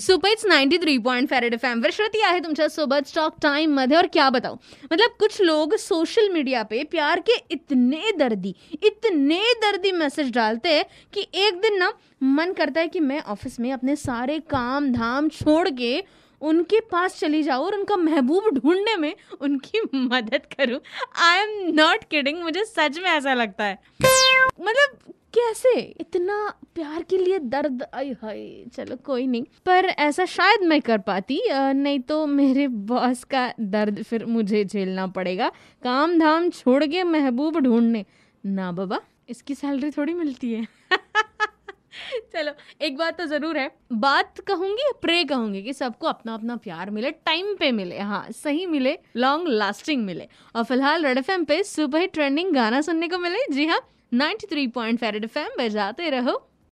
सुपरच ninety three point five red F M Shruti आहे तुमच्या सोबत। स्टॉक टाइम मध्ये और क्या बताओ मतलब कुछ लोग सोशल मीडिया पे प्यार के इतने दर्दी इतने दर्दी मैसेज डालते हैं कि एक दिन ना मन करता है कि मैं ऑफ़िस में अपने सारे काम धाम छोड़ के उनके पास चली जाऊँ और उनका महबूब ढूँढने में उनकी मदद करूँ। आई एम नॉट किडिंग मुझे सच में ऐसा लगता है। मतलब कैसे? इतना प्यार के लिए दर्द, आई हाय, चलो कोई नहीं। पर ऐसा शायद मैं कर पाती नहीं तो मेरे बॉस का दर्द फिर मुझे झेलना पड़ेगा। काम धाम छोड़ के महबूब ढूँढने। ना बाबा, इसकी सैलरी थोड़ी मिलती है। चलो, एक बात तो ज़रूर है। बात कहूँगी प्रे कहूँगी कि सबको अपना अपना प्यार मिले टाइम पे मिले। हाँ सही मिले लॉन्ग लास्टिंग मिले। और फ़िलहाल रेड एफ़ पे सुपर ट्रेंडिंग गाना सुनने को मिले। जी हाँ। 93 पॉइंट फेरेड एफ़ बजाते रहो।